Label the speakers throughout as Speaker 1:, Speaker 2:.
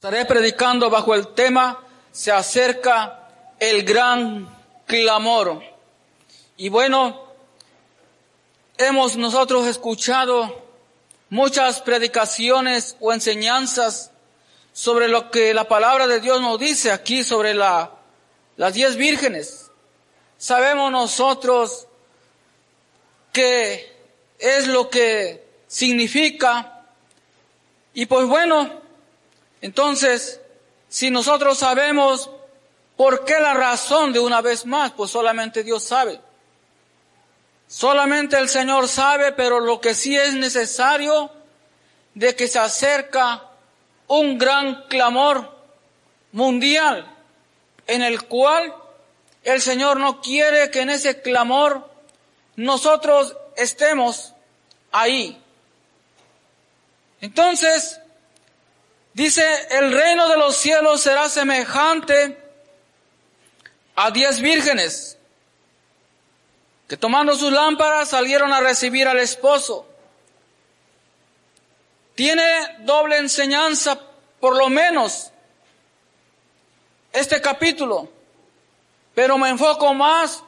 Speaker 1: Estaré predicando bajo el tema Se acerca el gran clamor. Y bueno, hemos nosotros escuchado muchas predicaciones o enseñanzas sobre lo que la palabra de Dios nos dice aquí sobre la, las diez vírgenes. Sabemos nosotros qué es lo que significa. Y pues bueno, entonces, si nosotros sabemos por qué la razón de una vez más, pues solamente Dios sabe. Solamente el Señor sabe, pero lo que sí es necesario de que se acerca un gran clamor mundial en el cual el Señor no quiere que en ese clamor nosotros estemos ahí. Entonces, Dice, el reino de los cielos será semejante a diez vírgenes que tomando sus lámparas salieron a recibir al esposo. Tiene doble enseñanza, por lo menos, este capítulo, pero me enfoco más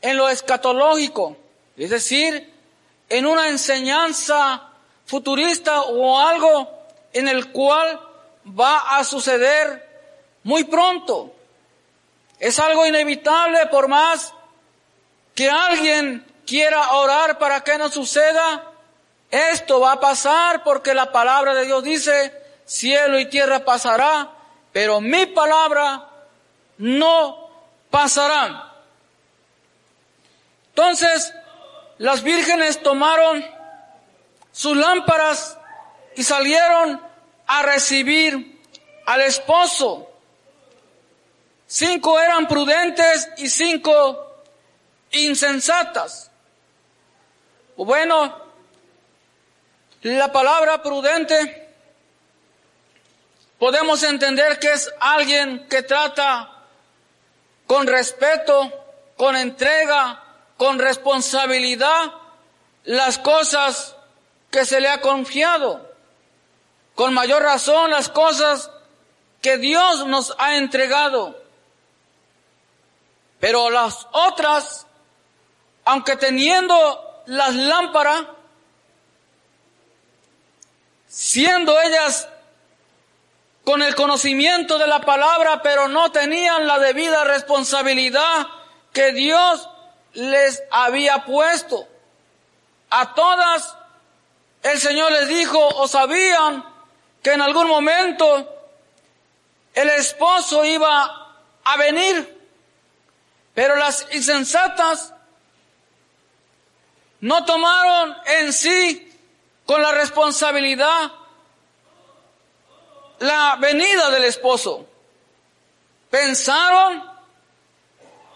Speaker 1: en lo escatológico, es decir, en una enseñanza futurista o algo en el cual va a suceder muy pronto. Es algo inevitable por más que alguien quiera orar para que no suceda. Esto va a pasar porque la palabra de Dios dice, cielo y tierra pasará, pero mi palabra no pasará. Entonces, las vírgenes tomaron sus lámparas y salieron a recibir al esposo. Cinco eran prudentes y cinco insensatas. Bueno, la palabra prudente podemos entender que es alguien que trata con respeto, con entrega, con responsabilidad las cosas que se le ha confiado con mayor razón las cosas que Dios nos ha entregado. Pero las otras, aunque teniendo las lámparas, siendo ellas con el conocimiento de la palabra, pero no tenían la debida responsabilidad que Dios les había puesto. A todas el Señor les dijo o sabían que en algún momento el esposo iba a venir, pero las insensatas no tomaron en sí con la responsabilidad la venida del esposo. Pensaron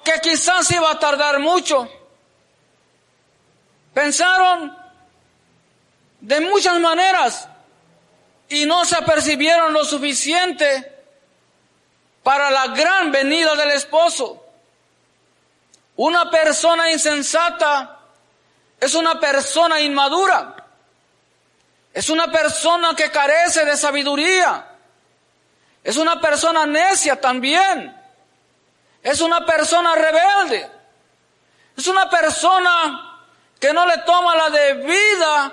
Speaker 1: que quizás iba a tardar mucho. Pensaron de muchas maneras y no se apercibieron lo suficiente para la gran venida del esposo. Una persona insensata es una persona inmadura. Es una persona que carece de sabiduría. Es una persona necia también. Es una persona rebelde. Es una persona que no le toma la debida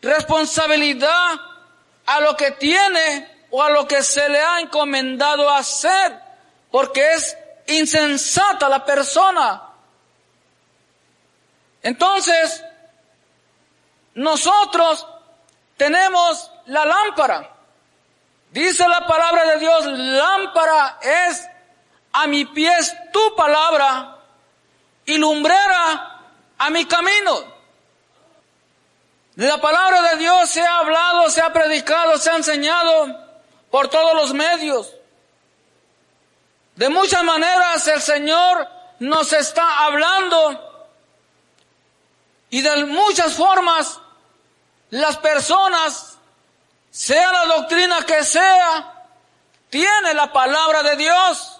Speaker 1: responsabilidad a lo que tiene o a lo que se le ha encomendado hacer, porque es insensata la persona. Entonces, nosotros tenemos la lámpara. Dice la palabra de Dios, lámpara es a mi pies tu palabra y lumbrera a mi camino. La palabra de Dios se ha hablado, se ha predicado, se ha enseñado por todos los medios. De muchas maneras el Señor nos está hablando y de muchas formas las personas, sea la doctrina que sea, tiene la palabra de Dios.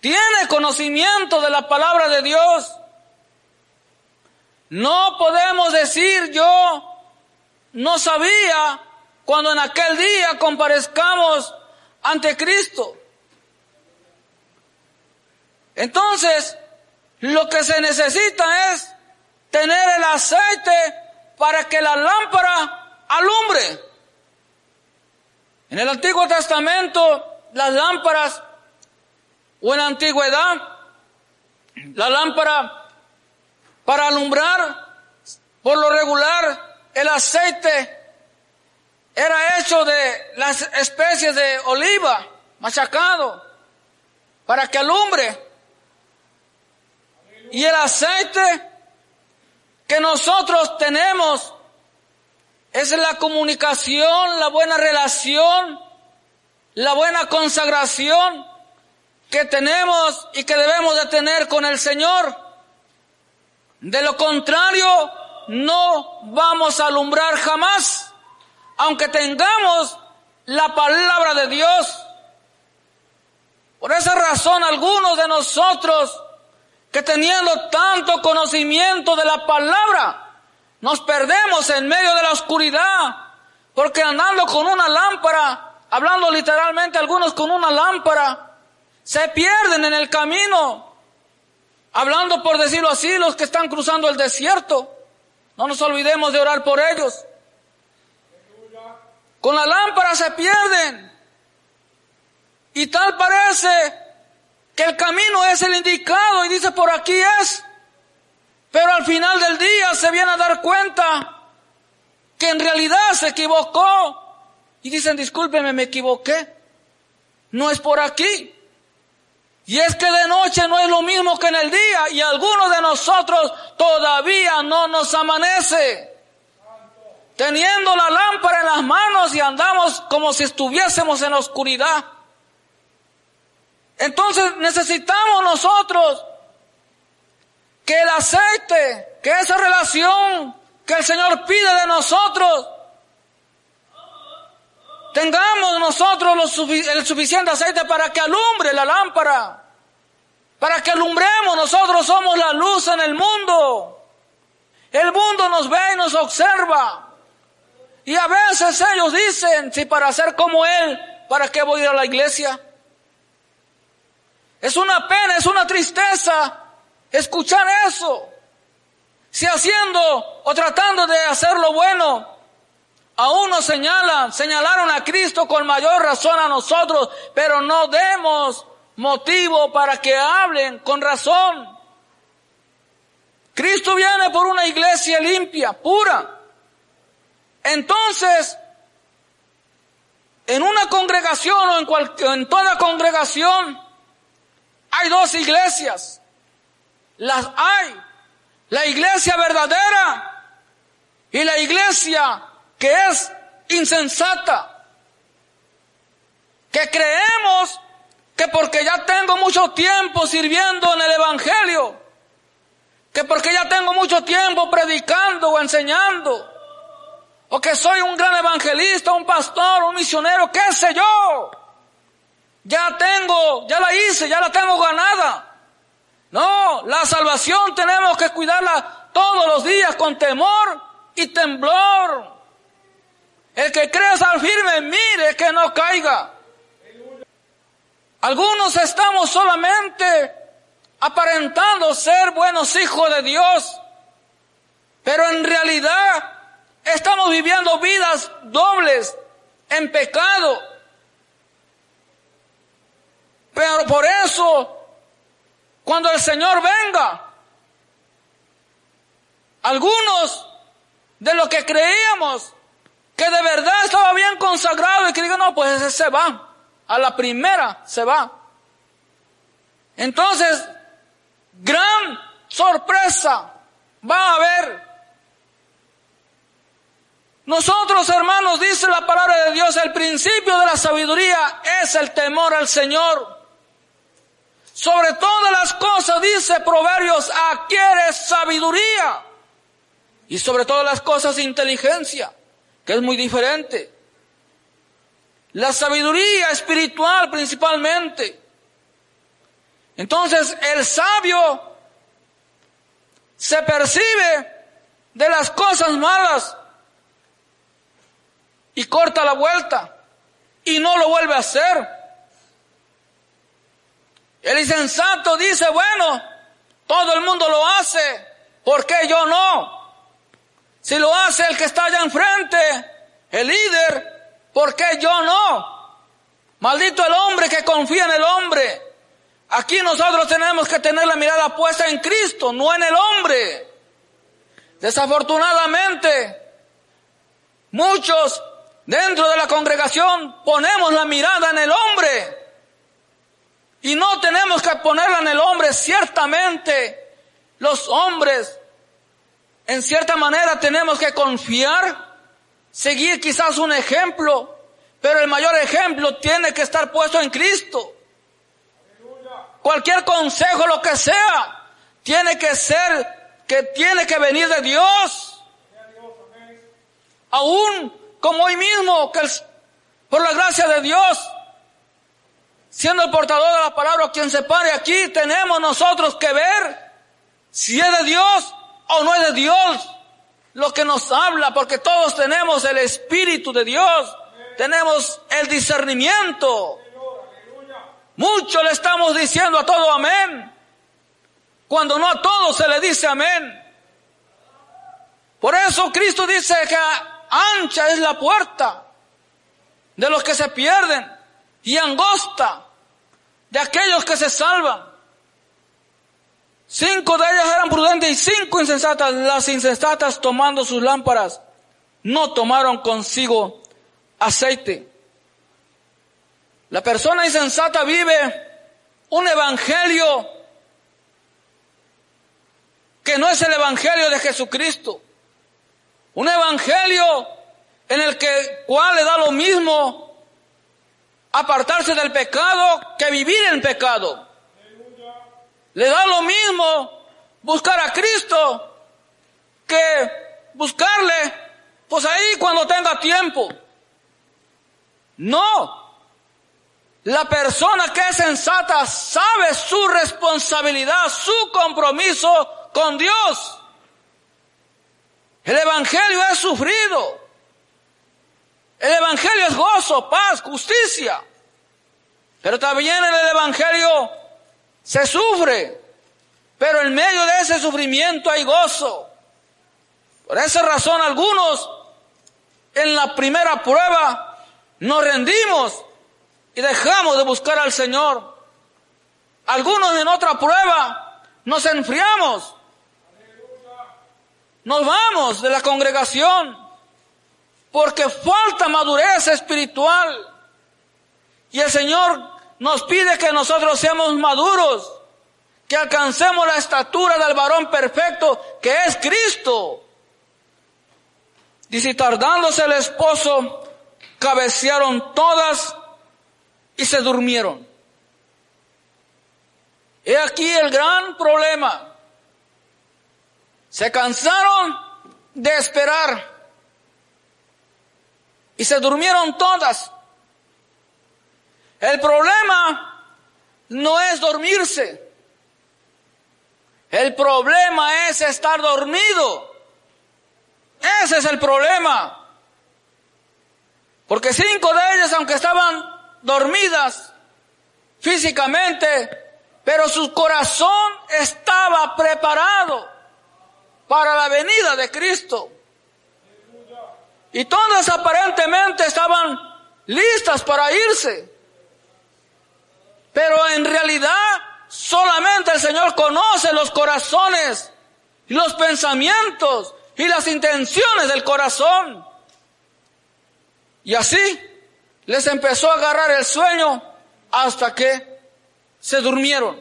Speaker 1: Tiene conocimiento de la palabra de Dios. No podemos decir yo no sabía cuando en aquel día comparezcamos ante Cristo. Entonces, lo que se necesita es tener el aceite para que la lámpara alumbre. En el Antiguo Testamento, las lámparas, o en la antigüedad, la lámpara para alumbrar, por lo regular, el aceite era hecho de las especies de oliva machacado para que alumbre. Y el aceite que nosotros tenemos es la comunicación, la buena relación, la buena consagración que tenemos y que debemos de tener con el Señor. De lo contrario, no vamos a alumbrar jamás, aunque tengamos la palabra de Dios. Por esa razón, algunos de nosotros que teniendo tanto conocimiento de la palabra, nos perdemos en medio de la oscuridad, porque andando con una lámpara, hablando literalmente algunos con una lámpara, se pierden en el camino, hablando por decirlo así, los que están cruzando el desierto. No nos olvidemos de orar por ellos. Con la lámpara se pierden. Y tal parece que el camino es el indicado y dice por aquí es. Pero al final del día se viene a dar cuenta que en realidad se equivocó. Y dicen, discúlpeme, me equivoqué. No es por aquí. Y es que de noche no es lo mismo que en el día. Y algunos de nosotros todavía no nos amanece. Teniendo la lámpara en las manos y andamos como si estuviésemos en la oscuridad. Entonces necesitamos nosotros que el aceite, que esa relación que el Señor pide de nosotros, tengamos nosotros el suficiente aceite para que alumbre la lámpara, para que alumbremos, nosotros somos la luz en el mundo. El mundo nos ve y nos observa. Y a veces ellos dicen, si para ser como Él, ¿para qué voy a ir a la iglesia? Es una pena, es una tristeza escuchar eso. Si haciendo o tratando de hacer lo bueno, a uno señalan, señalaron a Cristo con mayor razón a nosotros, pero no demos motivo para que hablen con razón. Cristo viene por una iglesia limpia, pura. Entonces, en una congregación o en, en toda congregación, hay dos iglesias. Las hay. La iglesia verdadera y la iglesia que es insensata. Que creemos que porque ya tengo mucho tiempo sirviendo en el Evangelio, que porque ya tengo mucho tiempo predicando o enseñando, o que soy un gran evangelista, un pastor, un misionero, qué sé yo, ya tengo, ya la hice, ya la tengo ganada. No, la salvación tenemos que cuidarla todos los días con temor y temblor. El que cree al firme, mire que no caiga. Algunos estamos solamente aparentando ser buenos hijos de Dios, pero en realidad estamos viviendo vidas dobles en pecado pero por eso, cuando el Señor venga, algunos de los que creíamos que de verdad estaba bien consagrado y que digan, no, pues ese se va. A la primera se va. Entonces, gran sorpresa va a haber. Nosotros, hermanos, dice la palabra de Dios, el principio de la sabiduría es el temor al Señor. Sobre todas las cosas, dice Proverbios, adquiere sabiduría. Y sobre todas las cosas, inteligencia, que es muy diferente. La sabiduría espiritual principalmente. Entonces, el sabio se percibe de las cosas malas y corta la vuelta y no lo vuelve a hacer. El insensato dice, bueno, todo el mundo lo hace, ¿por qué yo no? Si lo hace el que está allá enfrente, el líder, ¿por qué yo no? Maldito el hombre que confía en el hombre. Aquí nosotros tenemos que tener la mirada puesta en Cristo, no en el hombre. Desafortunadamente, muchos dentro de la congregación ponemos la mirada en el hombre. Y no tenemos que ponerla en el hombre. Ciertamente, los hombres, en cierta manera, tenemos que confiar, seguir quizás un ejemplo, pero el mayor ejemplo tiene que estar puesto en Cristo. Cualquier consejo, lo que sea, tiene que ser, que tiene que venir de Dios. Aún como hoy mismo, que por la gracia de Dios, siendo el portador de la palabra quien se pare aquí, tenemos nosotros que ver si es de Dios o no es de Dios lo que nos habla, porque todos tenemos el Espíritu de Dios, tenemos el discernimiento. Mucho le estamos diciendo a todo amén, cuando no a todos se le dice amén. Por eso Cristo dice que ancha es la puerta de los que se pierden y angosta de aquellos que se salvan. Cinco de ellas eran prudentes y cinco insensatas. Las insensatas tomando sus lámparas no tomaron consigo aceite. La persona insensata vive un evangelio que no es el evangelio de Jesucristo. Un evangelio en el que cual le da lo mismo apartarse del pecado que vivir en pecado. Le da lo mismo buscar a Cristo que buscarle, pues ahí cuando tenga tiempo. No, la persona que es sensata sabe su responsabilidad, su compromiso con Dios. El Evangelio es sufrido. El Evangelio es gozo, paz, justicia. Pero también en el Evangelio se sufre. Pero en medio de ese sufrimiento hay gozo. Por esa razón algunos en la primera prueba nos rendimos y dejamos de buscar al Señor. Algunos en otra prueba nos enfriamos. Nos vamos de la congregación porque falta madurez espiritual. Y el Señor nos pide que nosotros seamos maduros, que alcancemos la estatura del varón perfecto que es Cristo. Dice, tardándose el esposo, cabecearon todas y se durmieron. He aquí el gran problema. Se cansaron de esperar y se durmieron todas. El problema no es dormirse. El problema es estar dormido. Ese es el problema. Porque cinco de ellas, aunque estaban dormidas físicamente, pero su corazón estaba preparado para la venida de Cristo. Y todas aparentemente estaban listas para irse. Pero en realidad solamente el Señor conoce los corazones los pensamientos y las intenciones del corazón. Y así les empezó a agarrar el sueño hasta que se durmieron.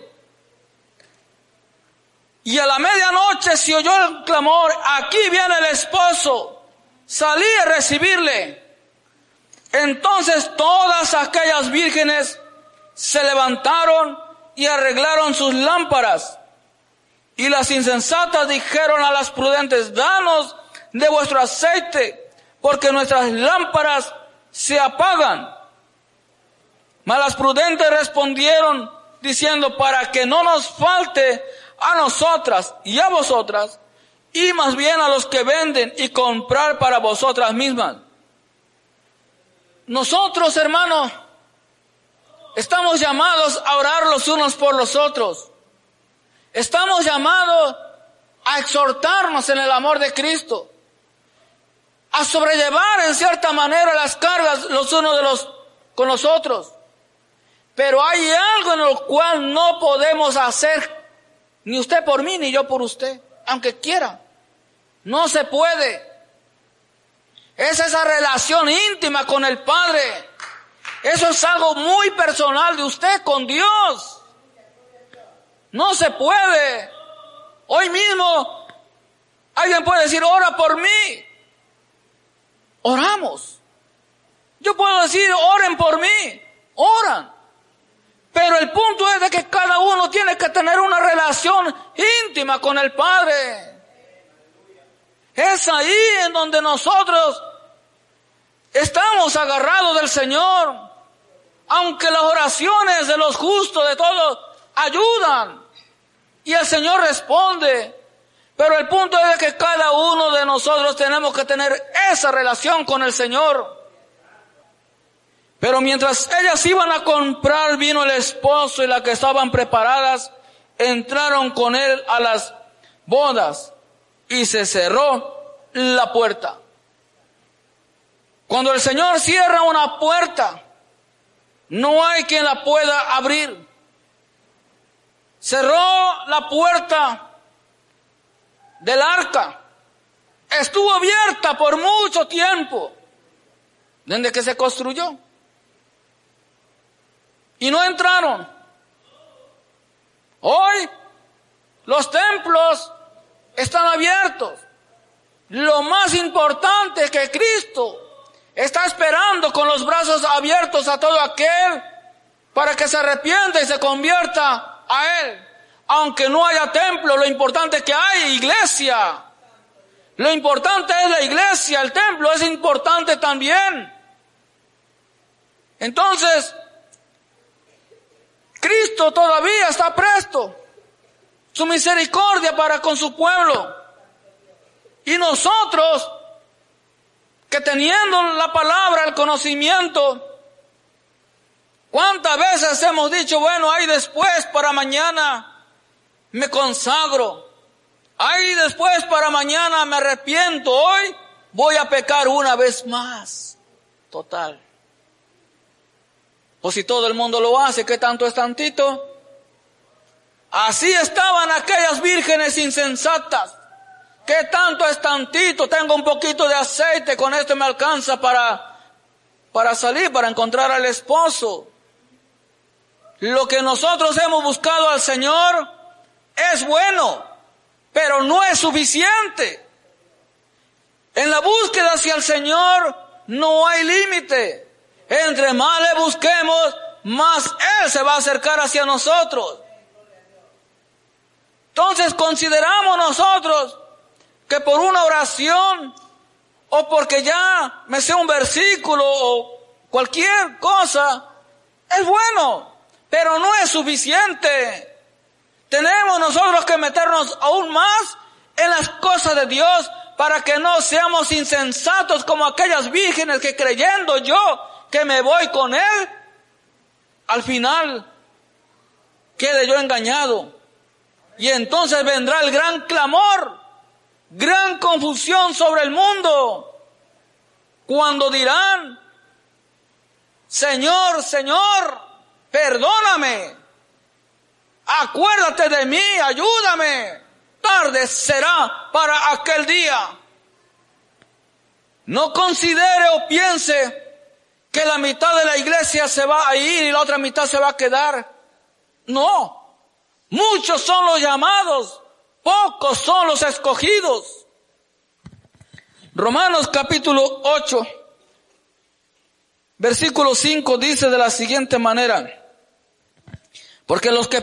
Speaker 1: Y a la medianoche se oyó el clamor, aquí viene el esposo, salí a recibirle. Entonces todas aquellas vírgenes se levantaron y arreglaron sus lámparas. Y las insensatas dijeron a las prudentes, danos de vuestro aceite, porque nuestras lámparas se apagan. Mas las prudentes respondieron diciendo, para que no nos falte a nosotras y a vosotras, y más bien a los que venden y comprar para vosotras mismas. Nosotros, hermanos, estamos llamados a orar los unos por los otros. Estamos llamados a exhortarnos en el amor de Cristo, a sobrellevar en cierta manera las cargas los unos de los con los otros. Pero hay algo en lo cual no podemos hacer, ni usted por mí, ni yo por usted, aunque quiera. No se puede. Es esa relación íntima con el Padre. Eso es algo muy personal de usted con Dios. No se puede. Hoy mismo alguien puede decir, ora por mí. Oramos. Yo puedo decir, oren por mí. Oran. Pero el punto es de que cada uno tiene que tener una relación íntima con el Padre. Es ahí en donde nosotros estamos agarrados del Señor. Aunque las oraciones de los justos, de todos, ayudan. Y el Señor responde. Pero el punto es que cada uno de nosotros tenemos que tener esa relación con el Señor. Pero mientras ellas iban a comprar, vino el esposo y las que estaban preparadas entraron con él a las bodas y se cerró la puerta. Cuando el Señor cierra una puerta, no hay quien la pueda abrir. Cerró la puerta del arca. Estuvo abierta por mucho tiempo, desde que se construyó. Y no entraron. Hoy los templos están abiertos. Lo más importante que Cristo está esperando con los brazos abiertos a todo aquel para que se arrepienta y se convierta a Él. Aunque no haya templo, lo importante es que hay iglesia. Lo importante es la iglesia, el templo es importante también. Entonces, Cristo todavía está presto. Su misericordia para con su pueblo. Y nosotros, que teniendo la palabra, el conocimiento, ¿cuántas veces hemos dicho, bueno, ahí después para mañana me consagro? Ahí después para mañana me arrepiento. Hoy voy a pecar una vez más. Total. O si todo el mundo lo hace, ¿qué tanto es tantito? Así estaban aquellas vírgenes insensatas. ¿Qué tanto es tantito? Tengo un poquito de aceite, con esto me alcanza para, para salir, para encontrar al esposo. Lo que nosotros hemos buscado al Señor es bueno, pero no es suficiente. En la búsqueda hacia el Señor no hay límite. Entre más le busquemos, más Él se va a acercar hacia nosotros. Entonces consideramos nosotros que por una oración o porque ya me sé un versículo o cualquier cosa, es bueno, pero no es suficiente. Tenemos nosotros que meternos aún más en las cosas de Dios para que no seamos insensatos como aquellas vírgenes que creyendo yo que me voy con él, al final quede yo engañado. Y entonces vendrá el gran clamor, gran confusión sobre el mundo, cuando dirán, Señor, Señor, perdóname, acuérdate de mí, ayúdame, tarde será para aquel día. No considere o piense que la mitad de la iglesia se va a ir y la otra mitad se va a quedar. No, muchos son los llamados, pocos son los escogidos. Romanos capítulo 8, versículo 5 dice de la siguiente manera, porque los que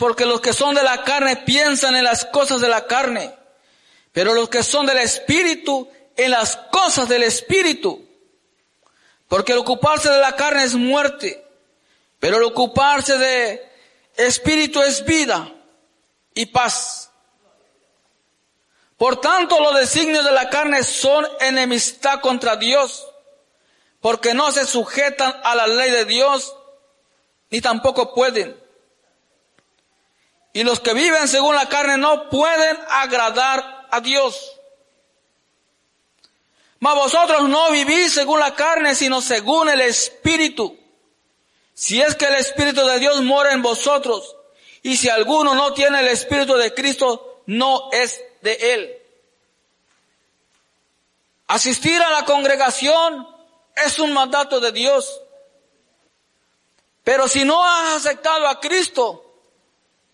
Speaker 1: porque los que son de la carne piensan en las cosas de la carne, pero los que son del espíritu en las cosas del espíritu. Porque el ocuparse de la carne es muerte, pero el ocuparse de espíritu es vida y paz. Por tanto, los designios de la carne son enemistad contra Dios, porque no se sujetan a la ley de Dios, ni tampoco pueden. Y los que viven según la carne no pueden agradar a Dios. Mas vosotros no vivís según la carne, sino según el Espíritu. Si es que el Espíritu de Dios mora en vosotros, y si alguno no tiene el Espíritu de Cristo, no es de él. Asistir a la congregación es un mandato de Dios. Pero si no has aceptado a Cristo,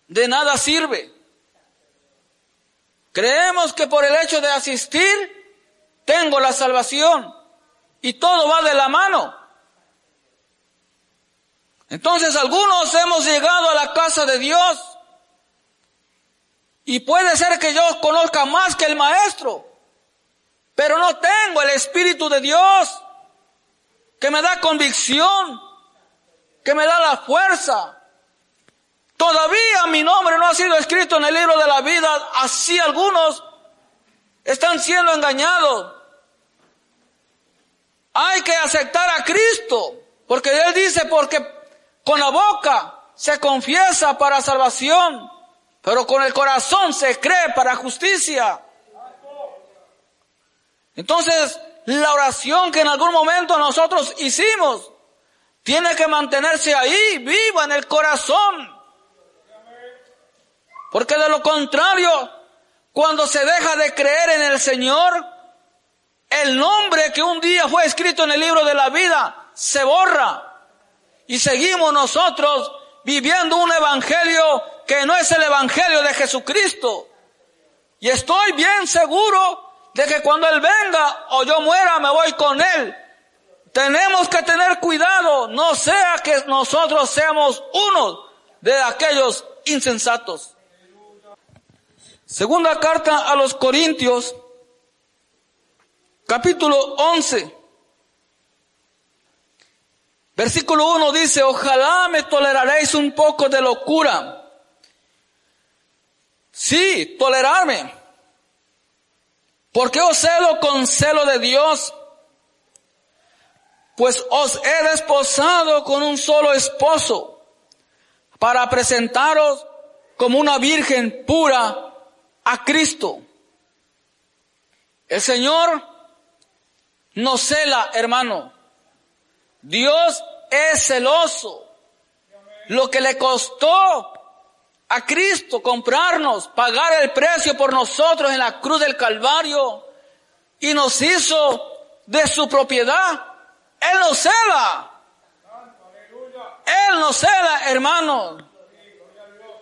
Speaker 1: de nada sirve. Creemos que por el hecho de asistir, tengo la salvación. Y todo va de la mano. Entonces algunos hemos llegado a la casa de Dios y puede ser que yo conozca más que el maestro, pero no tengo el Espíritu de Dios que me da convicción, que me da la fuerza. Todavía mi nombre no ha sido escrito en el libro de la vida, así algunos están siendo engañados. Hay que aceptar a Cristo, porque Él dice, porque con la boca se confiesa para salvación, pero con el corazón se cree para justicia. Entonces, la oración que en algún momento nosotros hicimos tiene que mantenerse ahí, viva en el corazón. Porque de lo contrario, cuando se deja de creer en el Señor, el nombre que un día fue escrito en el libro de la vida se borra. Y seguimos nosotros viviendo un evangelio que no es el evangelio de Jesucristo. Y estoy bien seguro de que cuando Él venga o yo muera me voy con Él. Tenemos que tener cuidado, no sea que nosotros seamos uno de aquellos insensatos. Segunda carta a los Corintios, capítulo 11, versículo 1 dice, ojalá me toleraréis un poco de locura. Sí, tolerarme. Porque os celo con celo de Dios, pues os he desposado con un solo esposo para presentaros como una virgen pura a Cristo. El Señor nos cela, hermano. Dios es celoso. Lo que le costó a Cristo comprarnos, pagar el precio por nosotros en la cruz del Calvario y nos hizo de su propiedad. Él nos cela. Él nos cela, hermano.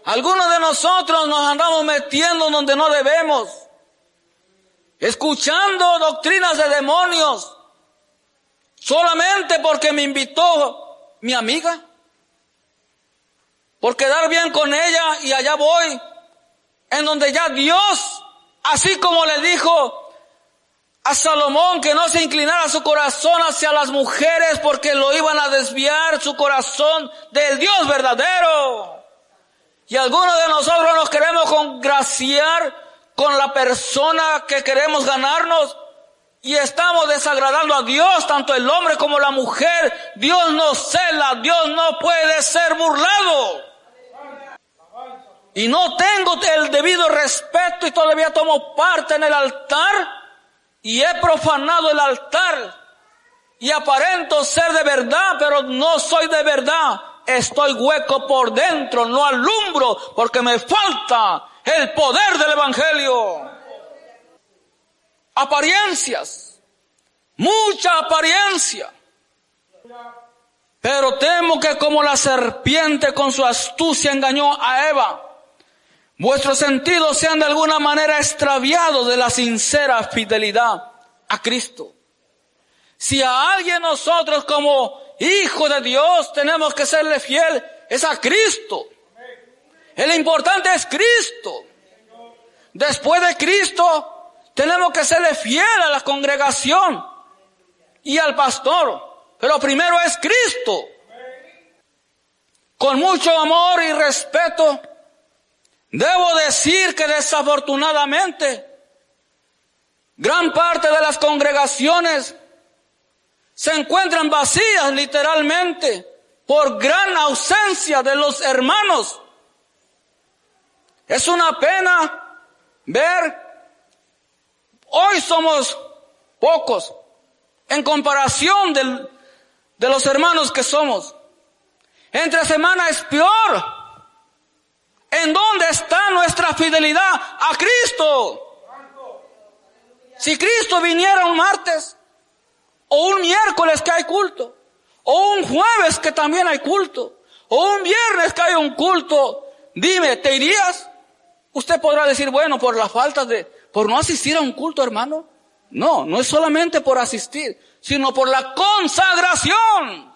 Speaker 1: Algunos de nosotros nos andamos metiendo donde no debemos, escuchando doctrinas de demonios, solamente porque me invitó mi amiga, por quedar bien con ella y allá voy, en donde ya Dios, así como le dijo a Salomón que no se inclinara su corazón hacia las mujeres porque lo iban a desviar su corazón del Dios verdadero. Y algunos de nosotros nos queremos congraciar con la persona que queremos ganarnos y estamos desagradando a Dios, tanto el hombre como la mujer. Dios nos cela, Dios no puede ser burlado. Y no tengo el debido respeto y todavía tomo parte en el altar y he profanado el altar y aparento ser de verdad, pero no soy de verdad estoy hueco por dentro, no alumbro porque me falta el poder del Evangelio. Apariencias, mucha apariencia. Pero temo que como la serpiente con su astucia engañó a Eva, vuestros sentidos sean de alguna manera extraviados de la sincera fidelidad a Cristo. Si a alguien nosotros como hijo de Dios, tenemos que serle fiel, es a Cristo. El importante es Cristo. Después de Cristo, tenemos que serle fiel a la congregación y al pastor. Pero primero es Cristo. Con mucho amor y respeto, debo decir que desafortunadamente, gran parte de las congregaciones se encuentran vacías literalmente por gran ausencia de los hermanos. Es una pena ver, hoy somos pocos en comparación de los hermanos que somos. Entre semana es peor. ¿En dónde está nuestra fidelidad a Cristo? Si Cristo viniera un martes, o un miércoles que hay culto, o un jueves que también hay culto, o un viernes que hay un culto, dime, ¿te irías? Usted podrá decir, bueno, por la falta de, por no asistir a un culto, hermano. No, no es solamente por asistir, sino por la consagración.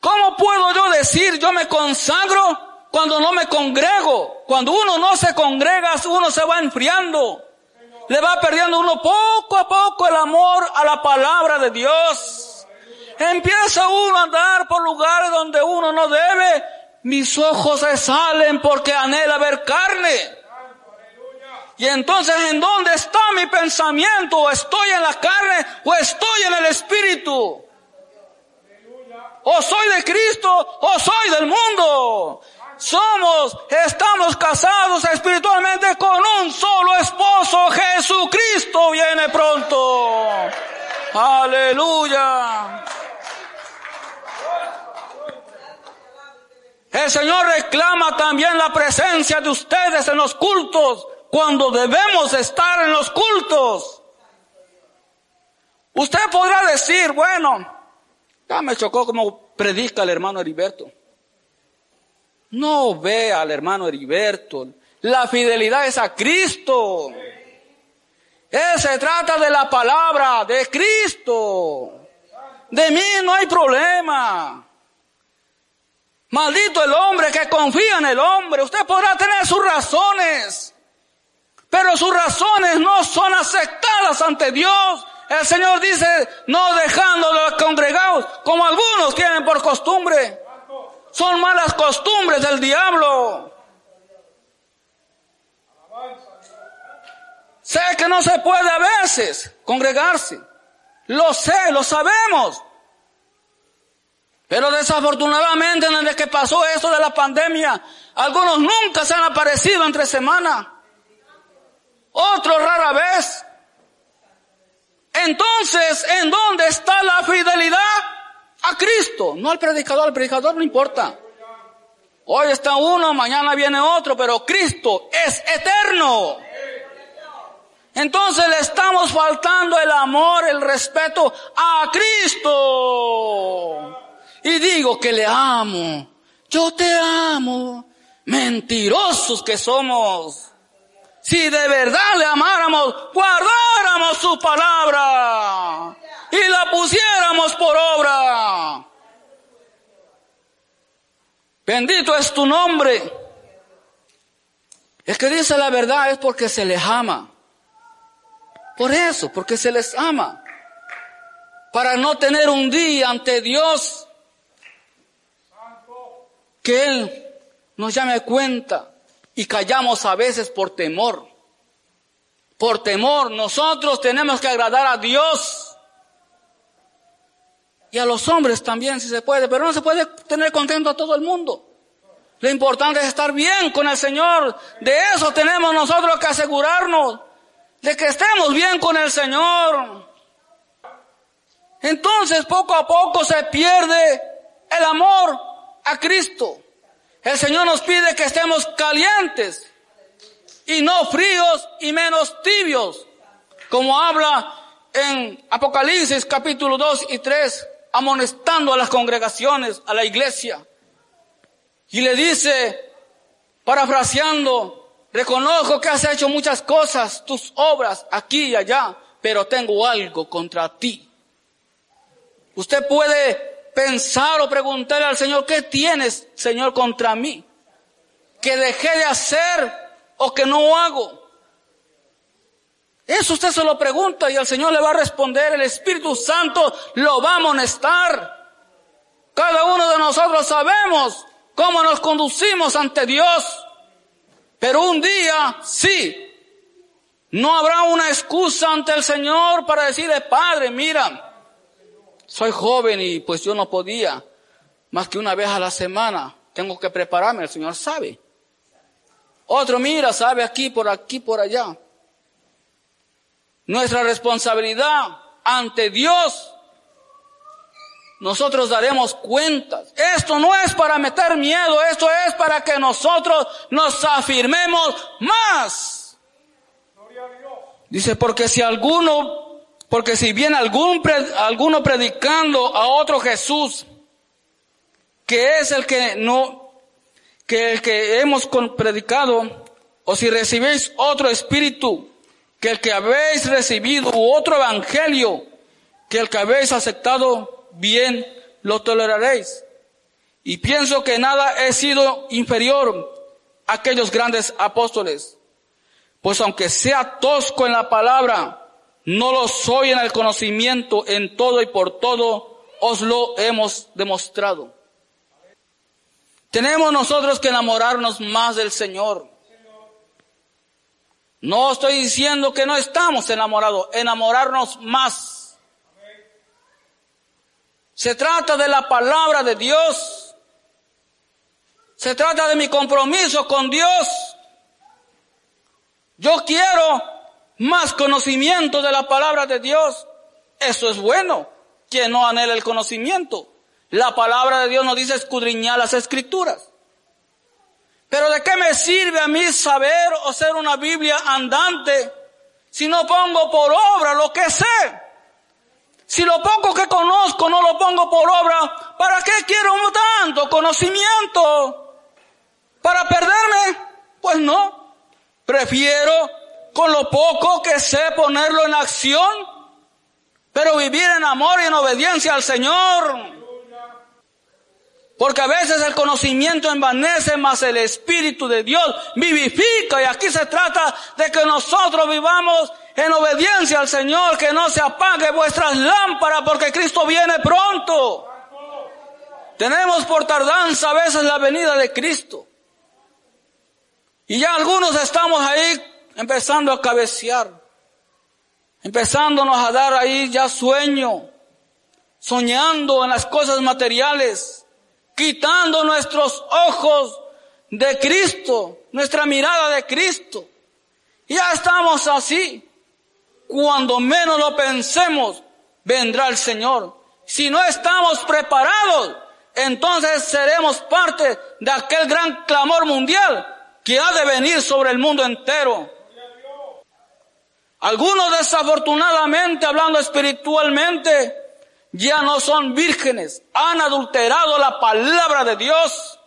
Speaker 1: ¿Cómo puedo yo decir yo me consagro cuando no me congrego? Cuando uno no se congrega, uno se va enfriando. Le va perdiendo uno poco a poco el amor a la palabra de Dios. Empieza uno a andar por lugares donde uno no debe mis ojos se salen porque anhela ver carne. Y entonces, ¿en dónde está mi pensamiento? ¿O estoy en la carne o estoy en el espíritu? ¿O soy de Cristo o soy del mundo? Somos, estamos casados espiritualmente con un solo esposo. Jesucristo viene pronto. Aleluya. El Señor reclama también la presencia de ustedes en los cultos cuando debemos estar en los cultos. Usted podrá decir, bueno, ya me chocó como predica el hermano Heriberto. No ve al hermano Heriberto. La fidelidad es a Cristo. Él se trata de la palabra de Cristo. De mí no hay problema. Maldito el hombre que confía en el hombre. Usted podrá tener sus razones, pero sus razones no son aceptadas ante Dios. El Señor dice, no dejando los congregados, como algunos tienen por costumbre. Son malas costumbres del diablo. Sé que no se puede a veces congregarse. Lo sé, lo sabemos. Pero desafortunadamente desde que pasó esto de la pandemia, algunos nunca se han aparecido entre semana. Otros rara vez. Entonces, ¿en dónde está la fidelidad? A Cristo, no al predicador, al predicador no importa. Hoy está uno, mañana viene otro, pero Cristo es eterno. Entonces le estamos faltando el amor, el respeto a Cristo y digo que le amo. Yo te amo. Mentirosos que somos. Si de verdad le amáramos, guardáramos su palabra y la pusiéramos por obra. Bendito es tu nombre. El que dice la verdad es porque se les ama. Por eso, porque se les ama. Para no tener un día ante Dios que Él nos llame cuenta y callamos a veces por temor. Por temor, nosotros tenemos que agradar a Dios. Y a los hombres también, si se puede, pero no se puede tener contento a todo el mundo. Lo importante es estar bien con el Señor. De eso tenemos nosotros que asegurarnos, de que estemos bien con el Señor. Entonces poco a poco se pierde el amor a Cristo. El Señor nos pide que estemos calientes y no fríos y menos tibios, como habla en Apocalipsis capítulo 2 y 3, amonestando a las congregaciones, a la iglesia. Y le dice, parafraseando, reconozco que has hecho muchas cosas, tus obras aquí y allá, pero tengo algo contra ti. Usted puede pensar o preguntarle al Señor, ¿qué tienes, Señor, contra mí? Que dejé de hacer o que no hago. Eso usted se lo pregunta y el Señor le va a responder, el Espíritu Santo lo va a amonestar. Cada uno de nosotros sabemos cómo nos conducimos ante Dios. Pero un día, sí, No habrá una excusa ante el Señor para decirle, Padre, mira, soy joven y pues yo no podía más que una vez a la semana. Tengo que prepararme, el Señor sabe. Otro, mira, sabe aquí, por aquí, por allá. Nuestra responsabilidad ante Dios, nosotros daremos cuentas. Esto no es para meter miedo, esto es para que nosotros nos afirmemos más. Dice, porque si alguno, porque si viene algún, alguno predicando a otro Jesús, que es el que no, que el que hemos predicado, o si recibéis otro espíritu, que el que habéis recibido, u otro evangelio, que el que habéis aceptado, bien lo toleraréis. Y pienso que nada he sido inferior a aquellos grandes apóstoles. Pues aunque sea tosco en la palabra, no lo soy en el conocimiento, en todo y por todo os lo hemos demostrado. Tenemos nosotros que enamorarnos más del Señor. No estoy diciendo que no estamos enamorados, enamorarnos más. Se trata de la palabra de Dios. Se trata de mi compromiso con Dios. Yo quiero más conocimiento de la palabra de Dios. Eso es bueno. Quien no anhela el conocimiento. La palabra de Dios nos dice escudriñar las escrituras. Pero ¿de qué me sirve a mí saber o ser una Biblia andante si no pongo por obra lo que sé? Si lo poco que conozco no lo pongo por obra, ¿para qué quiero tanto conocimiento? ¿Para perderme? Pues no. Prefiero con lo poco que sé ponerlo en acción, pero vivir en amor y en obediencia al Señor. Porque a veces el conocimiento envanece, más el Espíritu de Dios vivifica. Y aquí se trata de que nosotros vivamos en obediencia al Señor, que no se apague vuestras lámparas porque Cristo viene pronto. Tenemos por tardanza a veces la venida de Cristo. Y ya algunos estamos ahí empezando a cabecear, empezándonos a dar ahí ya sueño, soñando en las cosas materiales quitando nuestros ojos de Cristo, nuestra mirada de Cristo. Ya estamos así. Cuando menos lo pensemos, vendrá el Señor. Si no estamos preparados, entonces seremos parte de aquel gran clamor mundial que ha de venir sobre el mundo entero. Algunos desafortunadamente, hablando espiritualmente, ya no son vírgenes, han adulterado la palabra de Dios.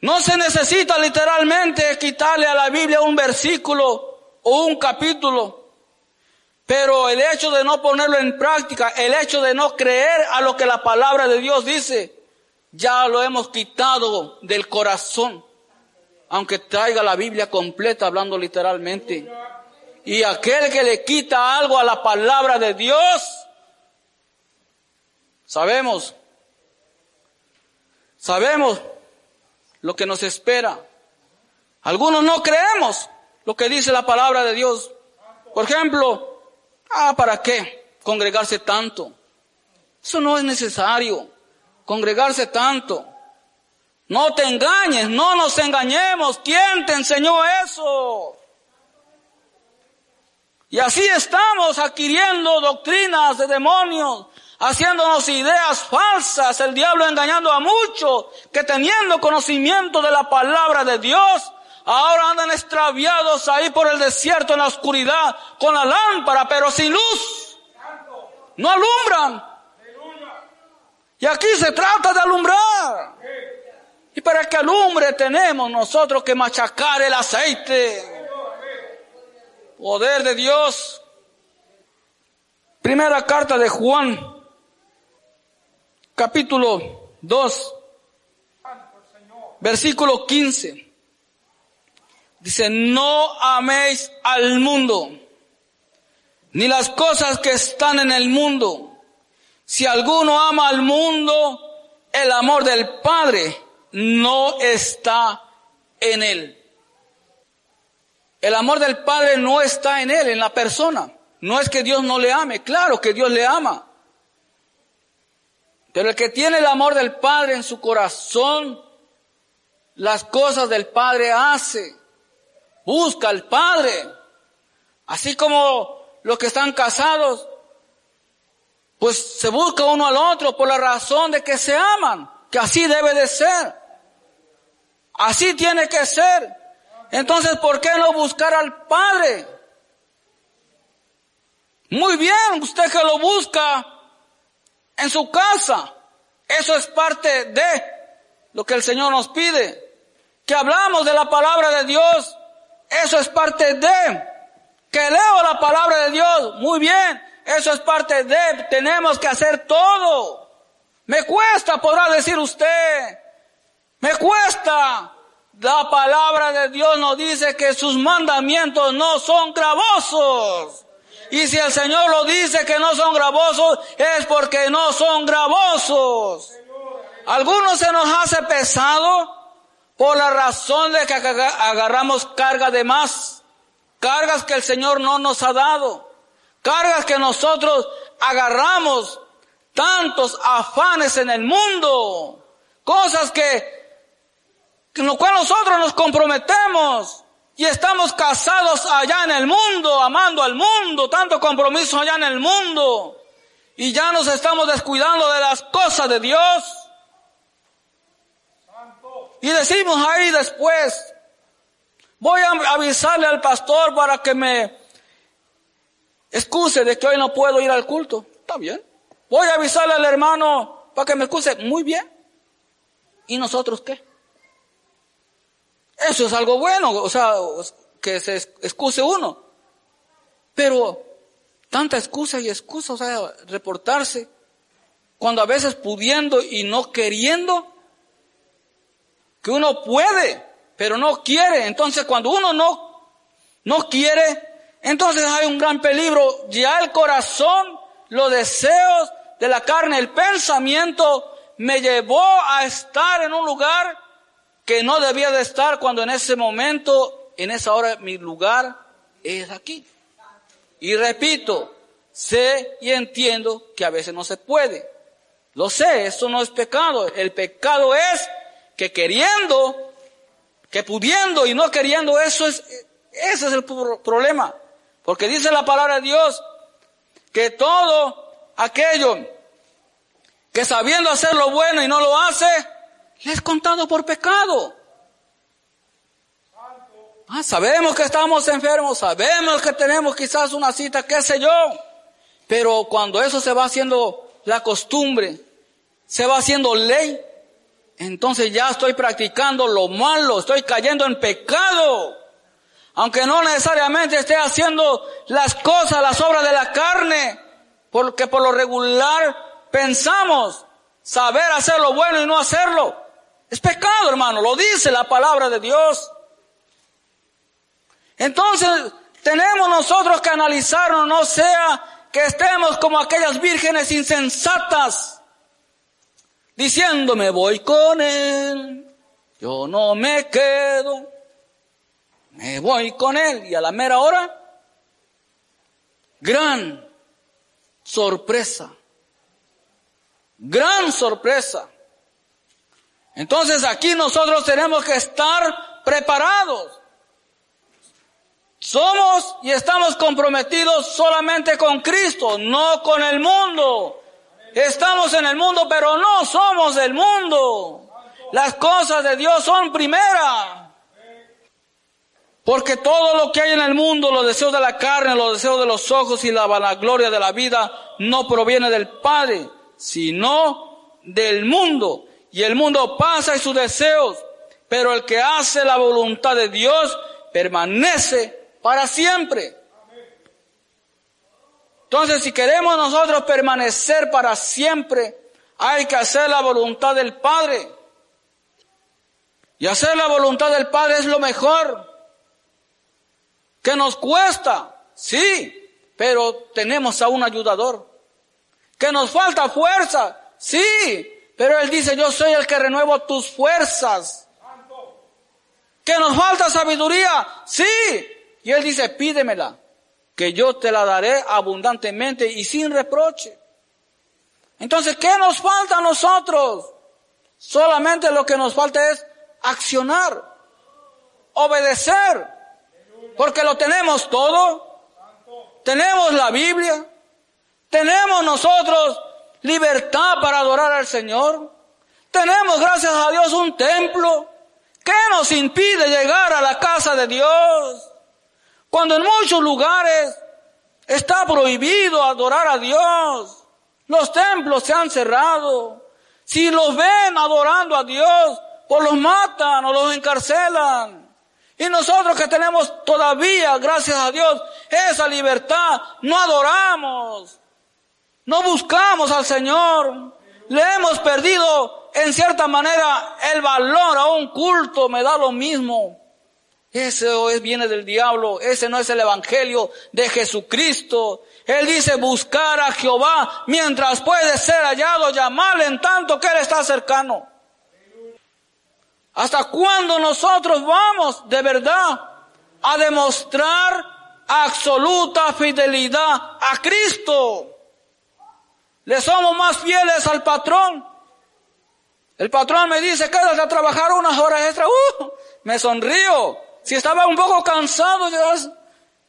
Speaker 1: No se necesita literalmente quitarle a la Biblia un versículo o un capítulo, pero el hecho de no ponerlo en práctica, el hecho de no creer a lo que la palabra de Dios dice, ya lo hemos quitado del corazón, aunque traiga la Biblia completa hablando literalmente. Y aquel que le quita algo a la palabra de Dios, sabemos, sabemos lo que nos espera. Algunos no creemos lo que dice la palabra de Dios. Por ejemplo, ah, ¿para qué congregarse tanto? Eso no es necesario, congregarse tanto. No te engañes, no nos engañemos. ¿Quién te enseñó eso? Y así estamos adquiriendo doctrinas de demonios, haciéndonos ideas falsas, el diablo engañando a muchos que teniendo conocimiento de la palabra de Dios, ahora andan extraviados ahí por el desierto en la oscuridad con la lámpara, pero sin luz. No alumbran. Y aquí se trata de alumbrar. Y para que alumbre tenemos nosotros que machacar el aceite poder de Dios. Primera carta de Juan, capítulo 2, versículo 15. Dice, no améis al mundo, ni las cosas que están en el mundo. Si alguno ama al mundo, el amor del Padre no está en él. El amor del Padre no está en él, en la persona. No es que Dios no le ame, claro que Dios le ama. Pero el que tiene el amor del Padre en su corazón, las cosas del Padre hace. Busca al Padre. Así como los que están casados, pues se busca uno al otro por la razón de que se aman, que así debe de ser. Así tiene que ser. Entonces, ¿por qué no buscar al Padre? Muy bien, usted que lo busca en su casa. Eso es parte de lo que el Señor nos pide. Que hablamos de la palabra de Dios. Eso es parte de. Que leo la palabra de Dios. Muy bien. Eso es parte de. Tenemos que hacer todo. Me cuesta, podrá decir usted. Me cuesta. La palabra de Dios nos dice que sus mandamientos no son gravosos. Y si el Señor lo dice que no son gravosos, es porque no son gravosos. Algunos se nos hace pesado por la razón de que agarramos carga de más. Cargas que el Señor no nos ha dado. Cargas que nosotros agarramos tantos afanes en el mundo. Cosas que, en lo cual nosotros nos comprometemos. Y estamos casados allá en el mundo, amando al mundo, tanto compromiso allá en el mundo. Y ya nos estamos descuidando de las cosas de Dios. Y decimos ahí después, voy a avisarle al pastor para que me excuse de que hoy no puedo ir al culto. Está bien. Voy a avisarle al hermano para que me excuse. Muy bien. ¿Y nosotros qué? Eso es algo bueno, o sea, que se excuse uno. Pero tanta excusa y excusa, o sea, reportarse, cuando a veces pudiendo y no queriendo, que uno puede, pero no quiere. Entonces cuando uno no, no quiere, entonces hay un gran peligro. Ya el corazón, los deseos de la carne, el pensamiento me llevó a estar en un lugar que no debía de estar cuando en ese momento, en esa hora, mi lugar es aquí. Y repito, sé y entiendo que a veces no se puede. Lo sé, eso no es pecado. El pecado es que queriendo, que pudiendo y no queriendo, eso es, ese es el problema. Porque dice la palabra de Dios que todo aquello que sabiendo hacer lo bueno y no lo hace, le es contado por pecado. Ah, sabemos que estamos enfermos, sabemos que tenemos quizás una cita, qué sé yo. Pero cuando eso se va haciendo la costumbre, se va haciendo ley, entonces ya estoy practicando lo malo, estoy cayendo en pecado. Aunque no necesariamente esté haciendo las cosas, las obras de la carne, porque por lo regular pensamos saber hacer lo bueno y no hacerlo. Es pecado, hermano, lo dice la palabra de Dios. Entonces, tenemos nosotros que analizarnos, no sea que estemos como aquellas vírgenes insensatas, diciéndome voy con él, yo no me quedo, me voy con él y a la mera hora, gran sorpresa, gran sorpresa. Entonces aquí nosotros tenemos que estar preparados. Somos y estamos comprometidos solamente con Cristo, no con el mundo. Estamos en el mundo, pero no somos del mundo. Las cosas de Dios son primera. Porque todo lo que hay en el mundo, los deseos de la carne, los deseos de los ojos y la vanagloria de la vida, no proviene del Padre, sino del mundo. Y el mundo pasa y sus deseos, pero el que hace la voluntad de Dios permanece para siempre. Entonces, si queremos nosotros permanecer para siempre, hay que hacer la voluntad del Padre. Y hacer la voluntad del Padre es lo mejor. Que nos cuesta, sí, pero tenemos a un ayudador. Que nos falta fuerza, sí, pero Él dice, yo soy el que renuevo tus fuerzas. Que nos falta sabiduría, sí, Y él dice, pídemela, que yo te la daré abundantemente y sin reproche. Entonces, ¿qué nos falta a nosotros? Solamente lo que nos falta es accionar, obedecer, porque lo tenemos todo. Tenemos la Biblia, tenemos nosotros libertad para adorar al Señor. Tenemos, gracias a Dios, un templo. ¿Qué nos impide llegar a la casa de Dios? Cuando en muchos lugares está prohibido adorar a Dios. Los templos se han cerrado. Si los ven adorando a Dios, pues los matan o los encarcelan. Y nosotros que tenemos todavía, gracias a Dios, esa libertad, no adoramos, no buscamos al Señor, le hemos perdido en cierta manera el valor a un culto, me da lo mismo. Ese viene del diablo, ese no es el evangelio de Jesucristo. Él dice buscar a Jehová mientras puede ser hallado, llamarle en tanto que Él está cercano. ¿Hasta cuándo nosotros vamos de verdad a demostrar absoluta fidelidad a Cristo? Le somos más fieles al patrón. El patrón me dice, quédate a trabajar unas horas extra. Uh, me sonrío. Si estaba un poco cansado,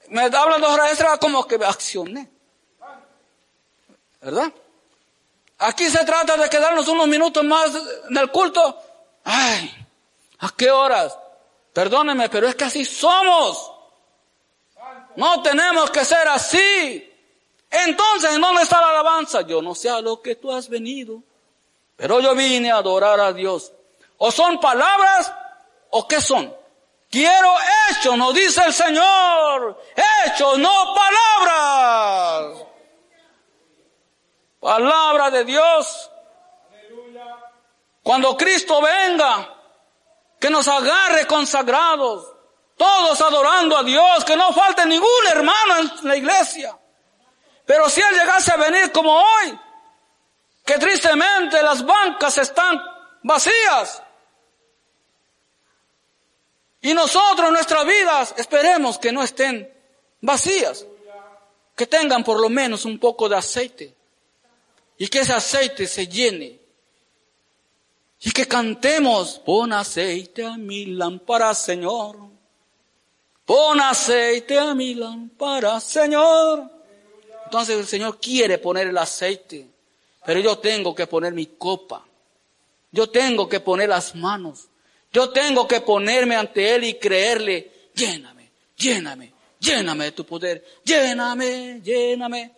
Speaker 1: me hablan dos horas extra como que accioné. ¿Verdad? Aquí se trata de quedarnos unos minutos más en el culto. Ay, ¿A qué horas? Perdóneme, pero es que así somos. No tenemos que ser así. Entonces, ¿en dónde está la alabanza? Yo no sé a lo que tú has venido, pero yo vine a adorar a Dios. O son palabras o qué son. Quiero hechos, nos dice el Señor. Hechos, no palabras. Palabra de Dios. Cuando Cristo venga, que nos agarre consagrados, todos adorando a Dios, que no falte ningún hermano en la iglesia. Pero si Él llegase a venir como hoy, que tristemente las bancas están vacías, y nosotros, nuestras vidas, esperemos que no estén vacías, que tengan por lo menos un poco de aceite, y que ese aceite se llene y que cantemos, pon aceite a mi lámpara, Señor. Pon aceite a mi lámpara, Señor. Entonces el Señor quiere poner el aceite, pero yo tengo que poner mi copa. Yo tengo que poner las manos. Yo tengo que ponerme ante Él y creerle, lléname, lléname, lléname de tu poder, lléname, lléname,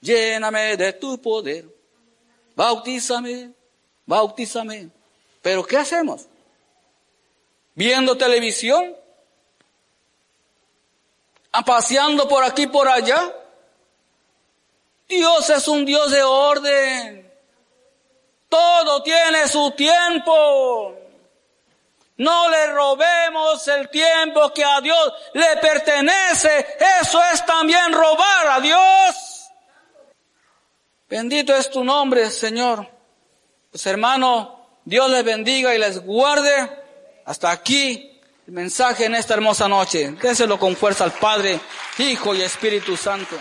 Speaker 1: lléname de tu poder. Bautízame, bautízame. Pero ¿qué hacemos? Viendo televisión, paseando por aquí por allá. Dios es un Dios de orden. Todo tiene su tiempo. No le robemos el tiempo que a Dios le pertenece. Eso es también robar a Dios. Bendito es tu nombre, Señor. Pues hermano, Dios les bendiga y les guarde. Hasta aquí el mensaje en esta hermosa noche. Déselo con fuerza al Padre, Hijo y Espíritu Santo.